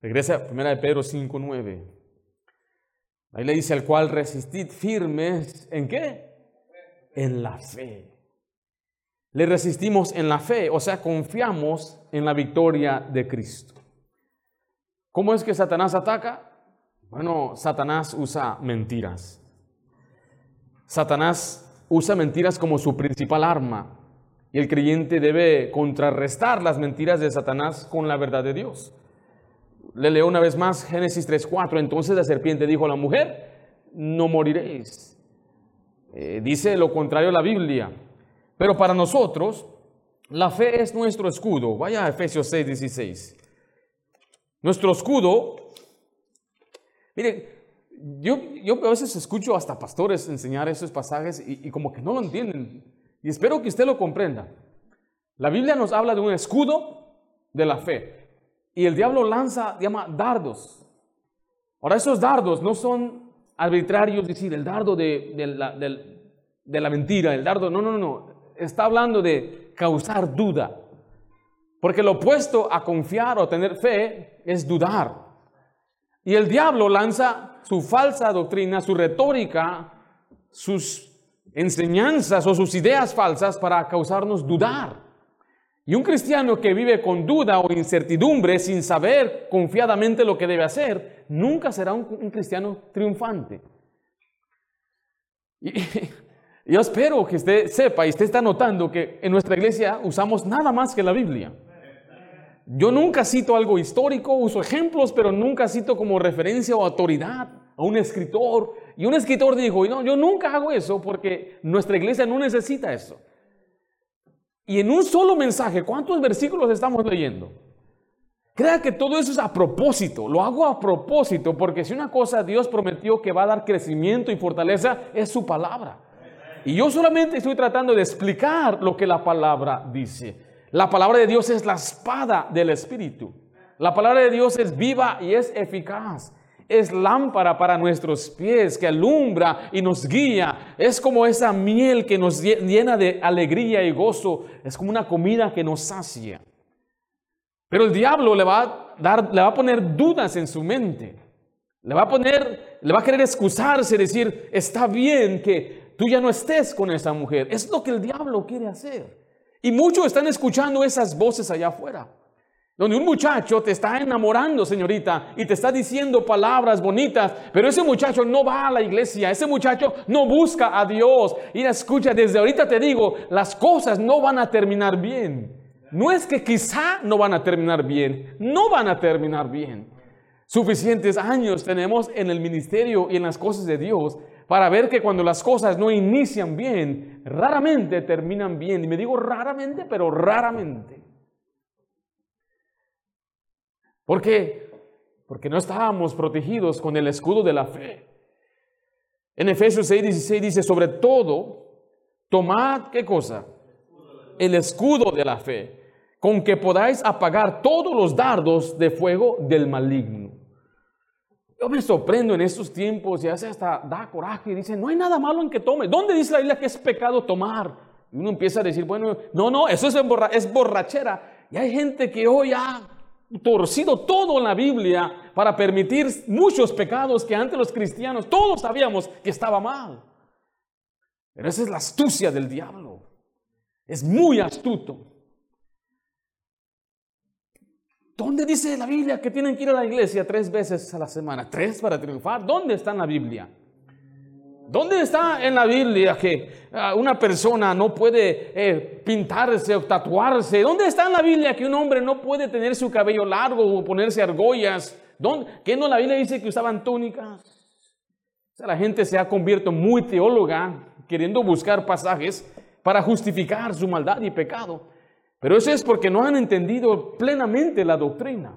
Regresa a 1 de Pedro 5.9. Ahí le dice al cual resistid firmes, ¿en qué? En la fe. Le resistimos en la fe, o sea, confiamos en la victoria de Cristo. ¿Cómo es que Satanás ataca? Bueno, Satanás usa mentiras. Satanás usa mentiras como su principal arma. Y el creyente debe contrarrestar las mentiras de Satanás con la verdad de Dios. Le leo una vez más Génesis 3.4. Entonces la serpiente dijo a la mujer, no moriréis. Eh, dice lo contrario la Biblia. Pero para nosotros, la fe es nuestro escudo. Vaya a Efesios 6.16. Nuestro escudo, mire, yo, yo a veces escucho hasta pastores enseñar esos pasajes y, y como que no lo entienden. Y espero que usted lo comprenda. La Biblia nos habla de un escudo de la fe. Y el diablo lanza, llama dardos. Ahora esos dardos no son arbitrarios, es decir, el dardo de, la, de la mentira, el dardo, no, no, no. Está hablando de causar duda. Porque lo opuesto a confiar o tener fe es dudar. Y el diablo lanza su falsa doctrina, su retórica, sus enseñanzas o sus ideas falsas para causarnos dudar. Y un cristiano que vive con duda o incertidumbre sin saber confiadamente lo que debe hacer, nunca será un, cristiano triunfante. Y, yo espero que usted sepa y usted está notando que en nuestra iglesia usamos nada más que la Biblia. Yo nunca cito algo histórico, uso ejemplos, pero nunca cito como referencia o autoridad a un escritor. Y un escritor dijo, no, yo nunca hago eso porque nuestra iglesia no necesita eso. Y en un solo mensaje, ¿cuántos versículos estamos leyendo? Crea que todo eso es a propósito, lo hago a propósito, porque si una cosa Dios prometió que va a dar crecimiento y fortaleza, es su palabra. Y yo solamente estoy tratando de explicar lo que la palabra dice. La palabra de Dios es la espada del Espíritu. La palabra de Dios es viva y es eficaz. Es lámpara para nuestros pies que alumbra y nos guía. Es como esa miel que nos llena de alegría y gozo. Es como una comida que nos sacia. Pero el diablo le va a dar, le va a poner dudas en su mente. Le va a poner, le va a querer excusarse, decir, está bien que tú ya no estés con esa mujer. Es lo que el diablo quiere hacer. Y muchos están escuchando esas voces allá afuera. Donde un muchacho te está enamorando, señorita, y te está diciendo palabras bonitas, pero ese muchacho no va a la iglesia, ese muchacho no busca a Dios. Y escucha, desde ahorita te digo, las cosas no van a terminar bien. No es que quizá no van a terminar bien, no van a terminar bien. Suficientes años tenemos en el ministerio y en las cosas de Dios para ver que cuando las cosas no inician bien, raramente terminan bien. Y me digo raramente, pero raramente. ¿Por qué? Porque no estábamos protegidos con el escudo de la fe. En Efesios 6, 16 dice, sobre todo, tomad, ¿qué cosa? El escudo de la fe con que podáis apagar todos los dardos de fuego del maligno. Yo me sorprendo en estos tiempos y hace hasta da coraje y dice, no hay nada malo en que tome. ¿Dónde dice la Biblia que es pecado tomar? Y uno empieza a decir, bueno, no, no, eso es, es borrachera. Y hay gente que hoy ha torcido todo en la Biblia para permitir muchos pecados que antes los cristianos todos sabíamos que estaba mal. Pero esa es la astucia del diablo. Es muy astuto. ¿Dónde dice la Biblia que tienen que ir a la iglesia tres veces a la semana? ¿Tres para triunfar? ¿Dónde está en la Biblia? ¿Dónde está en la Biblia que ah, una persona no puede eh, pintarse o tatuarse? ¿Dónde está en la Biblia que un hombre no puede tener su cabello largo o ponerse argollas? ¿Dónde? ¿Qué no la Biblia dice que usaban túnicas? O sea, la gente se ha convierto muy teóloga queriendo buscar pasajes para justificar su maldad y pecado. Pero eso es porque no han entendido plenamente la doctrina.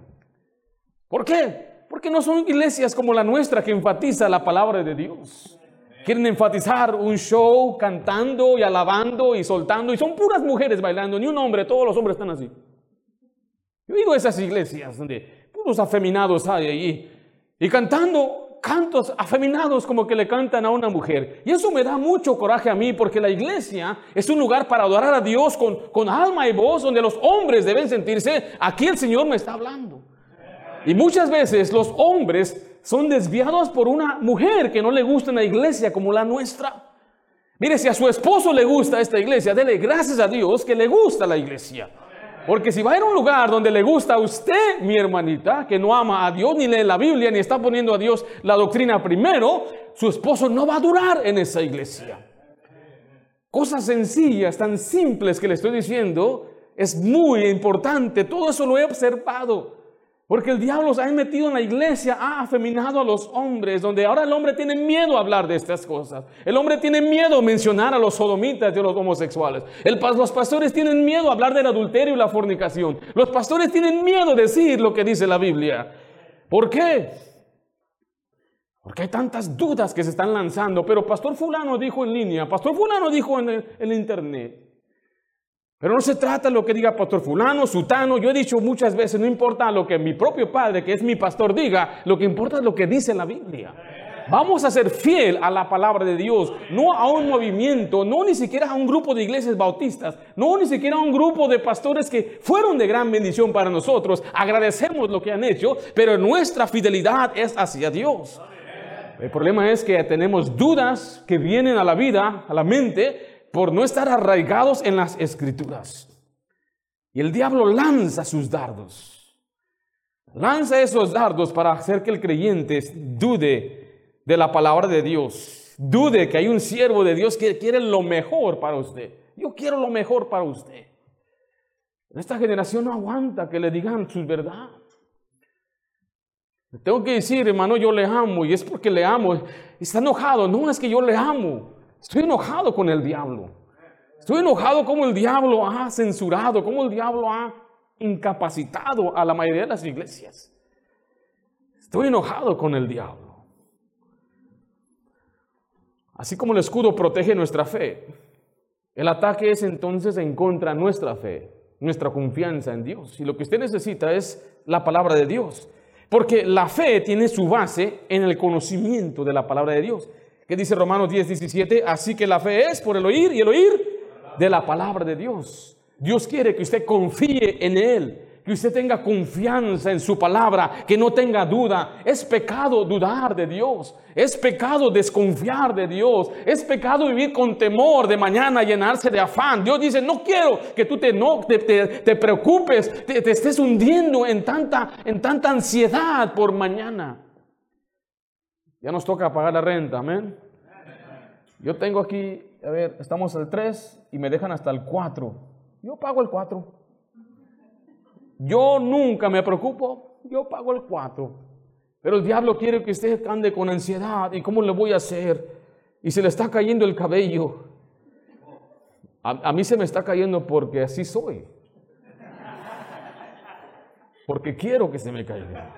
¿Por qué? Porque no son iglesias como la nuestra que enfatiza la palabra de Dios. Quieren enfatizar un show cantando y alabando y soltando y son puras mujeres bailando, ni un hombre, todos los hombres están así. Yo digo esas iglesias donde puros afeminados hay ahí y cantando cantos afeminados como que le cantan a una mujer. Y eso me da mucho coraje a mí porque la iglesia es un lugar para adorar a Dios con, con alma y voz, donde los hombres deben sentirse, aquí el Señor me está hablando. Y muchas veces los hombres son desviados por una mujer que no le gusta la iglesia como la nuestra. Mire, si a su esposo le gusta esta iglesia, dele gracias a Dios que le gusta la iglesia. Porque si va a ir a un lugar donde le gusta a usted, mi hermanita, que no ama a Dios, ni lee la Biblia, ni está poniendo a Dios la doctrina primero, su esposo no va a durar en esa iglesia. Cosas sencillas, tan simples que le estoy diciendo, es muy importante. Todo eso lo he observado. Porque el diablo se ha metido en la iglesia, ha afeminado a los hombres, donde ahora el hombre tiene miedo a hablar de estas cosas. El hombre tiene miedo a mencionar a los sodomitas y a los homosexuales. los pastores tienen miedo a hablar del adulterio y la fornicación. Los pastores tienen miedo a decir lo que dice la Biblia. ¿Por qué? Porque hay tantas dudas que se están lanzando. Pero Pastor Fulano dijo en línea, Pastor Fulano dijo en el, en internet. Pero no se trata de lo que diga pastor fulano, sutano. Yo he dicho muchas veces, no importa lo que mi propio padre, que es mi pastor, diga, lo que importa es lo que dice la Biblia. Vamos a ser fiel a la palabra de Dios, no a un movimiento, no ni siquiera a un grupo de iglesias bautistas, no ni siquiera a un grupo de pastores que fueron de gran bendición para nosotros. Agradecemos lo que han hecho, pero nuestra fidelidad es hacia Dios. El problema es que tenemos dudas que vienen a la vida, a la mente, por no estar arraigados en las escrituras. Y el diablo lanza sus dardos. Lanza esos dardos para hacer que el creyente dude de la palabra de Dios. Dude que hay un siervo de Dios que quiere lo mejor para usted. Yo quiero lo mejor para usted. Esta generación no aguanta que le digan su verdad. Tengo que decir, hermano, yo le amo y es porque le amo. Está enojado. No es que yo le amo. Estoy enojado con el diablo. Estoy enojado como el diablo ha censurado, como el diablo ha incapacitado a la mayoría de las iglesias. Estoy enojado con el diablo. Así como el escudo protege nuestra fe, el ataque es entonces en contra de nuestra fe, nuestra confianza en Dios. Y lo que usted necesita es la palabra de Dios. Porque la fe tiene su base en el conocimiento de la palabra de Dios. ¿Qué dice Romanos 10, 17? Así que la fe es por el oír y el oír de la palabra de Dios. Dios quiere que usted confíe en Él, que usted tenga confianza en su palabra, que no tenga duda. Es pecado dudar de Dios, es pecado desconfiar de Dios, es pecado vivir con temor de mañana, llenarse de afán. Dios dice, no quiero que tú te, no, te, preocupes, te, te, estés hundiendo en tanta, en tanta ansiedad por mañana. Ya nos toca pagar la renta, amén. Yo tengo aquí, a ver, estamos al 3 y me dejan hasta el 4. Yo pago el 4. Yo nunca me preocupo, yo pago el 4. Pero el diablo quiere que usted ande con ansiedad. ¿Y cómo le voy a hacer? Y se le está cayendo el cabello. A, a mí se me está cayendo porque así soy. Porque quiero que se me caiga.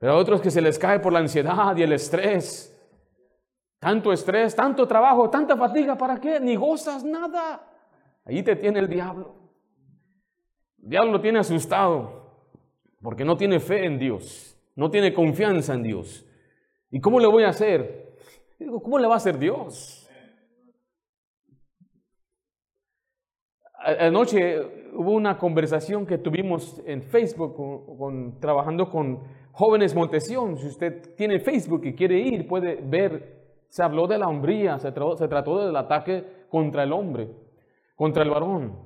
Pero a otros que se les cae por la ansiedad y el estrés. Tanto estrés, tanto trabajo, tanta fatiga, ¿para qué? Ni gozas nada. Ahí te tiene el diablo. El diablo lo tiene asustado porque no tiene fe en Dios, no tiene confianza en Dios. ¿Y cómo le voy a hacer? Digo, ¿cómo le va a hacer Dios? Anoche hubo una conversación que tuvimos en Facebook con, trabajando con jóvenes Montesión. Si usted tiene Facebook y quiere ir, puede ver se habló de la hombría, se trató, del ataque contra el hombre, contra el varón.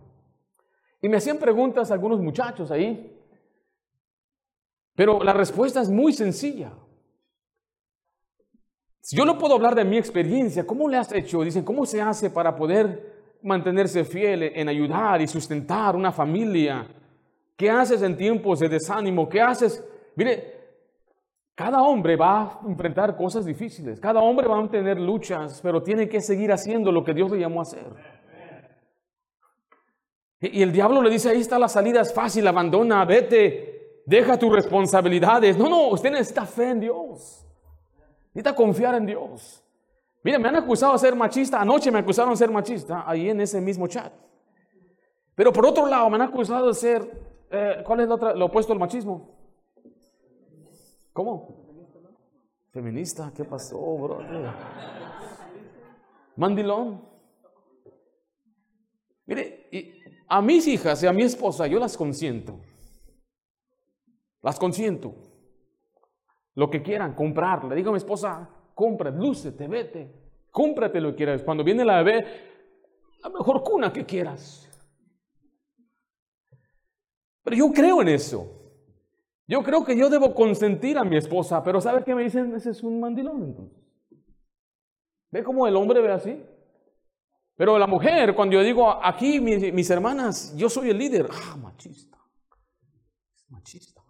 Y me hacían preguntas algunos muchachos ahí, pero la respuesta es muy sencilla. Si yo no puedo hablar de mi experiencia, ¿cómo le has hecho? Dicen, ¿cómo se hace para poder mantenerse fiel en ayudar y sustentar una familia? ¿Qué haces en tiempos de desánimo? ¿Qué haces? Mire, cada hombre va a enfrentar cosas difíciles, cada hombre va a tener luchas, pero tiene que seguir haciendo lo que Dios le llamó a hacer. Y el diablo le dice, ahí está la salida, es fácil, abandona, vete, deja tus responsabilidades. No, no, usted necesita fe en Dios. Necesita confiar en Dios. Mire, me han acusado de ser machista. Anoche me acusaron de ser machista, ahí en ese mismo chat. Pero por otro lado, me han acusado de ser, eh, ¿cuál es lo opuesto al machismo? ¿Cómo? Feminista, ¿qué pasó, bro? Mandilón. Mire, a mis hijas y a mi esposa yo las consiento. Las consiento. Lo que quieran, comprar. Le digo a mi esposa, compra, lúcete, vete. Cómprate lo que quieras. Cuando viene la bebé, la mejor cuna que quieras. Pero yo creo en eso. Yo creo que yo debo consentir a mi esposa, pero ¿sabe qué me dicen? Ese es un mandilón entonces. ¿Ve cómo el hombre ve así? Pero la mujer, cuando yo digo aquí, mis, hermanas, yo soy el líder, ah, machista. Machista.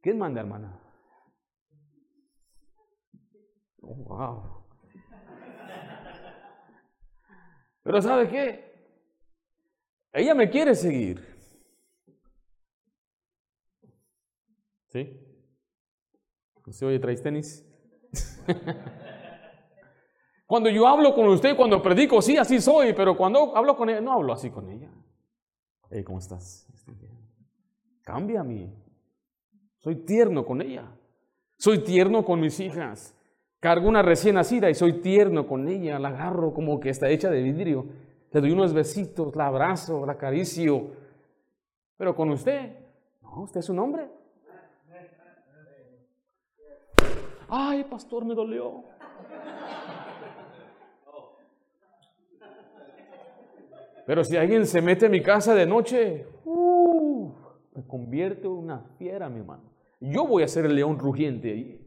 ¿Quién manda, hermana? Oh, wow. Pero ¿sabe qué? Ella me quiere seguir. ¿Sí? ¿Usted oye, traes tenis? cuando yo hablo con usted, cuando predico, sí, así soy, pero cuando hablo con ella, no hablo así con ella. ¿cómo estás? Cambia a mí. Soy tierno con ella. Soy tierno con mis hijas. Cargo una recién nacida y soy tierno con ella. La agarro como que está hecha de vidrio. Le doy unos besitos, la abrazo, la acaricio. Pero con usted, no, usted es un hombre. Ay, pastor, me dolió. Pero si alguien se mete en mi casa de noche, uh, me convierto en una fiera, mi hermano. Yo voy a ser el león rugiente ahí.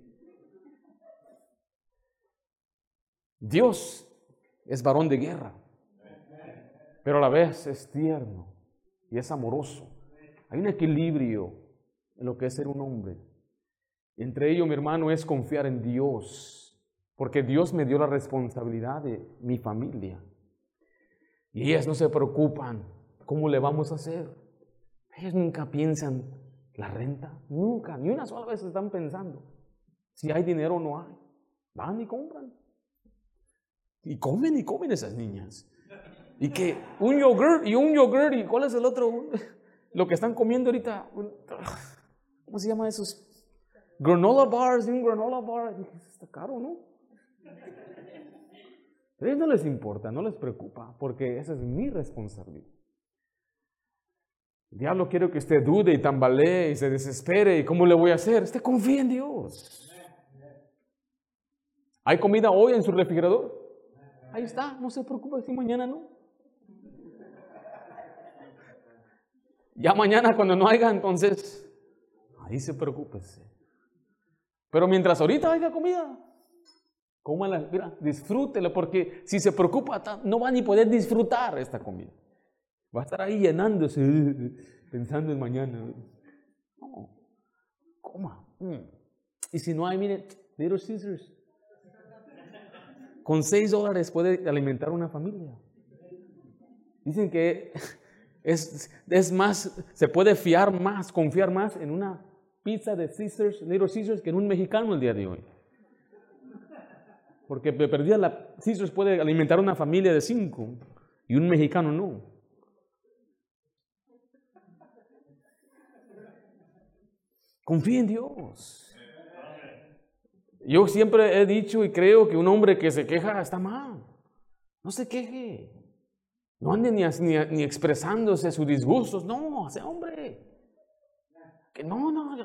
Dios es varón de guerra, pero a la vez es tierno y es amoroso. Hay un equilibrio en lo que es ser un hombre. Entre ello, mi hermano, es confiar en Dios, porque Dios me dio la responsabilidad de mi familia. Y ellas no se preocupan ¿Cómo le vamos a hacer? Ellos nunca piensan la renta, nunca, ni una sola vez están pensando si hay dinero o no hay. Van y compran. Y comen y comen esas niñas. Y que un yogurt y un yogurt y cuál es el otro, lo que están comiendo ahorita, ¿cómo se llama esos? Granola bars un granola bar. Está caro, ¿no? A ellos no les importa, no les preocupa, porque esa es mi responsabilidad. El diablo quiere que usted dude y tambalee y se desespere. ¿Y cómo le voy a hacer? Usted confía en Dios. ¿Hay comida hoy en su refrigerador? Ahí está, no se preocupe si mañana no. Ya mañana cuando no haya, entonces, ahí se preocúpese. Pero mientras ahorita haya comida, cómala, mira, disfrútela, porque si se preocupa, no va ni poder disfrutar esta comida. Va a estar ahí llenándose, pensando en mañana. No, coma. Mm. Y si no hay, mire, Little Caesars. Con seis dólares puede alimentar una familia. Dicen que es, es más, se puede fiar más, confiar más en una pizza de Caesars, Little Caesars, que en un mexicano el día de hoy. Porque perdida la Caesars puede alimentar una familia de cinco y un mexicano no. Confía en Dios. Yo siempre he dicho y creo que un hombre que se queja está mal. No se queje. No ande ni, ni, expresándose sus disgustos. No, sea hombre. Que no, no.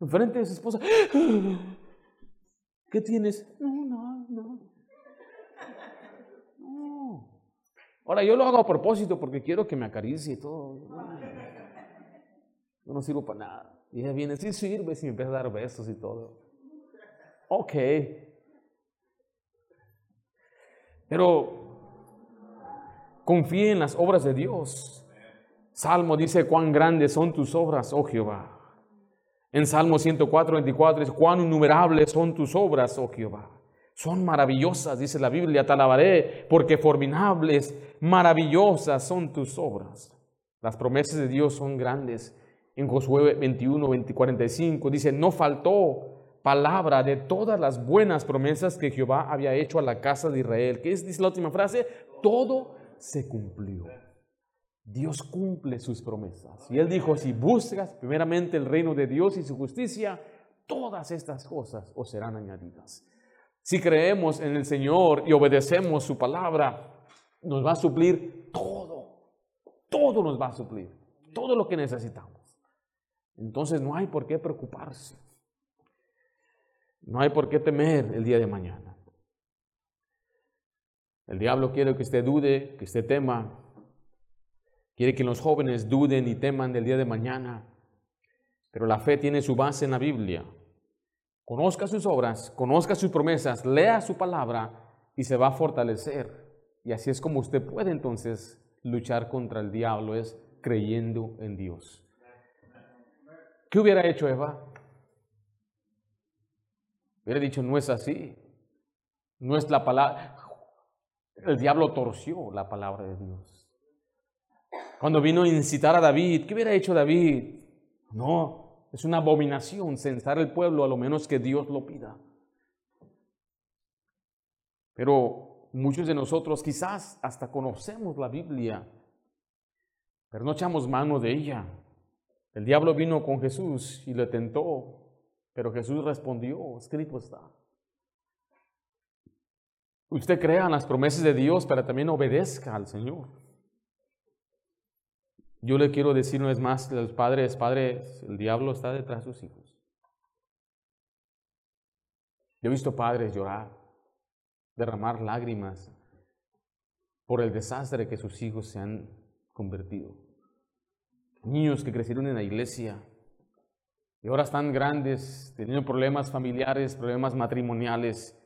Enfrente de su esposa. ¿Qué tienes? No, no, no. No. Ahora yo lo hago a propósito porque quiero que me acaricie y todo. Yo no sirvo para nada. Y ella viene, sí sirve, y me empieza a dar besos y todo. Ok. Pero confíe en las obras de Dios. Salmo dice, cuán grandes son tus obras, oh Jehová. En Salmo 104, 24 dice, cuán innumerables son tus obras, oh Jehová. Son maravillosas, dice la Biblia, te alabaré, porque forminables, maravillosas son tus obras. Las promesas de Dios son grandes. En Josué 21, 20, 45 dice, no faltó palabra de todas las buenas promesas que Jehová había hecho a la casa de Israel. ¿Qué es? Dice la última frase, todo se cumplió. Dios cumple sus promesas. Y él dijo, si buscas primeramente el reino de Dios y su justicia, todas estas cosas os serán añadidas. Si creemos en el Señor y obedecemos su palabra, nos va a suplir todo. Todo nos va a suplir. Todo lo que necesitamos. Entonces no hay por qué preocuparse. No hay por qué temer el día de mañana. El diablo quiere que usted dude, que usted tema. Quiere que los jóvenes duden y teman del día de mañana. Pero la fe tiene su base en la Biblia. Conozca sus obras, conozca sus promesas, lea su palabra y se va a fortalecer. Y así es como usted puede entonces luchar contra el diablo, es creyendo en Dios. ¿Qué hubiera hecho Eva? Hubiera dicho, no es así. No es la palabra. El diablo torció la palabra de Dios. Cuando vino a incitar a David, ¿qué hubiera hecho David? No, es una abominación censar el pueblo a lo menos que Dios lo pida. Pero muchos de nosotros quizás hasta conocemos la Biblia, pero no echamos mano de ella. El diablo vino con Jesús y le tentó pero Jesús respondió, escrito está. Usted crea en las promesas de Dios, pero también obedezca al Señor. Yo le quiero decir una vez más, los padres, padres, el diablo está detrás de sus hijos. Yo he visto padres llorar, derramar lágrimas por el desastre que sus hijos se han convertido. Niños que crecieron en la iglesia, y ahora están grandes, teniendo problemas familiares, problemas matrimoniales.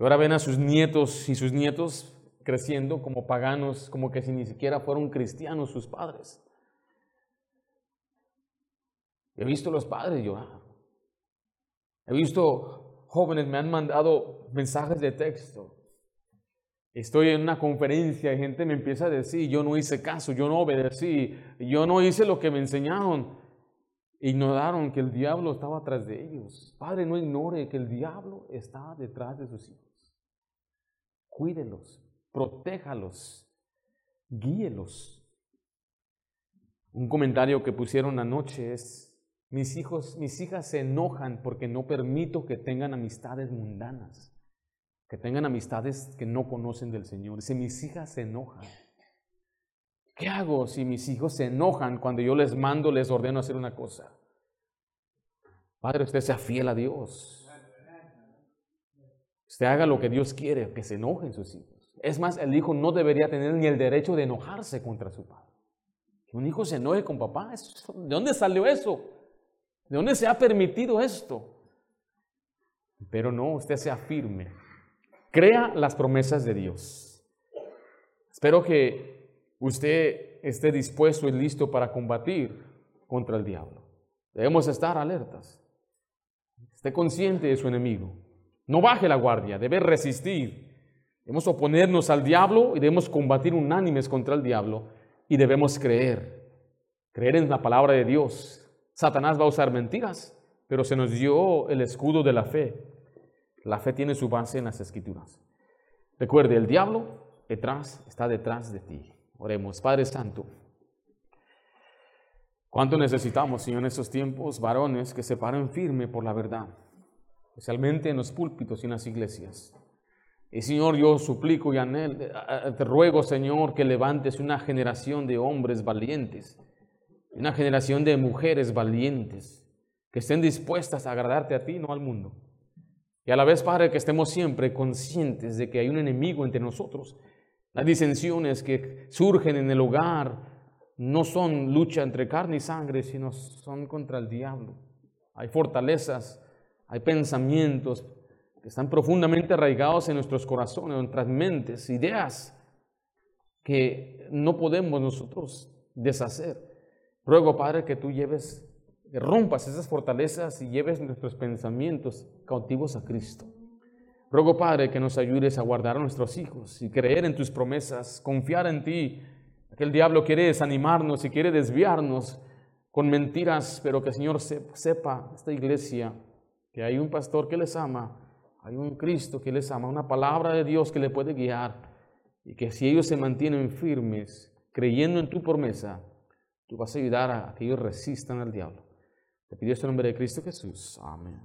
Y ahora ven a sus nietos y sus nietos creciendo como paganos, como que si ni siquiera fueron cristianos sus padres. He visto los padres llorar. He visto jóvenes me han mandado mensajes de texto. Estoy en una conferencia y gente me empieza a decir, yo no hice caso, yo no obedecí, yo no hice lo que me enseñaron. Ignoraron que el diablo estaba atrás de ellos. Padre, no ignore que el diablo está detrás de sus hijos. Cuídelos, protéjalos, guíelos. Un comentario que pusieron anoche es, mis hijos, mis hijas se enojan porque no permito que tengan amistades mundanas, que tengan amistades que no conocen del Señor. Si mis hijas se enojan, ¿qué hago si mis hijos se enojan cuando yo les mando, les ordeno hacer una cosa? Padre, usted sea fiel a Dios. Usted haga lo que Dios quiere, que se enojen sus hijos. Es más, el hijo no debería tener ni el derecho de enojarse contra su padre. Un hijo se enoje con papá. ¿De dónde salió eso? ¿De dónde se ha permitido esto? Pero no, usted sea firme. Crea las promesas de Dios. Espero que usted esté dispuesto y listo para combatir contra el diablo. Debemos estar alertas. Esté consciente de su enemigo. No baje la guardia, debe resistir. Debemos oponernos al diablo y debemos combatir unánimes contra el diablo y debemos creer, creer en la palabra de Dios. Satanás va a usar mentiras, pero se nos dio el escudo de la fe. La fe tiene su base en las escrituras. Recuerde, el diablo detrás está detrás de ti. Oremos, Padre Santo. ¿Cuánto necesitamos, Señor, en estos tiempos, varones que se paren firme por la verdad, especialmente en los púlpitos y en las iglesias? Y Señor, yo suplico y anhelo, eh, te ruego, Señor, que levantes una generación de hombres valientes, una generación de mujeres valientes, que estén dispuestas a agradarte a ti, no al mundo. Y a la vez, Padre, que estemos siempre conscientes de que hay un enemigo entre nosotros. Las disensiones que surgen en el hogar no son lucha entre carne y sangre, sino son contra el diablo. Hay fortalezas, hay pensamientos, que están profundamente arraigados en nuestros corazones, en nuestras mentes, ideas que no podemos nosotros deshacer. Ruego, Padre, que tú lleves, que rompas esas fortalezas y lleves nuestros pensamientos cautivos a Cristo. Ruego, Padre, que nos ayudes a guardar a nuestros hijos y creer en tus promesas, confiar en ti. Que el diablo quiere desanimarnos y quiere desviarnos con mentiras, pero que el Señor sepa, esta iglesia, que hay un pastor que les ama hay un Cristo que les ama, una palabra de Dios que le puede guiar y que si ellos se mantienen firmes, creyendo en tu promesa, tú vas a ayudar a que ellos resistan al diablo. Te pido esto en nombre de Cristo Jesús. Amén.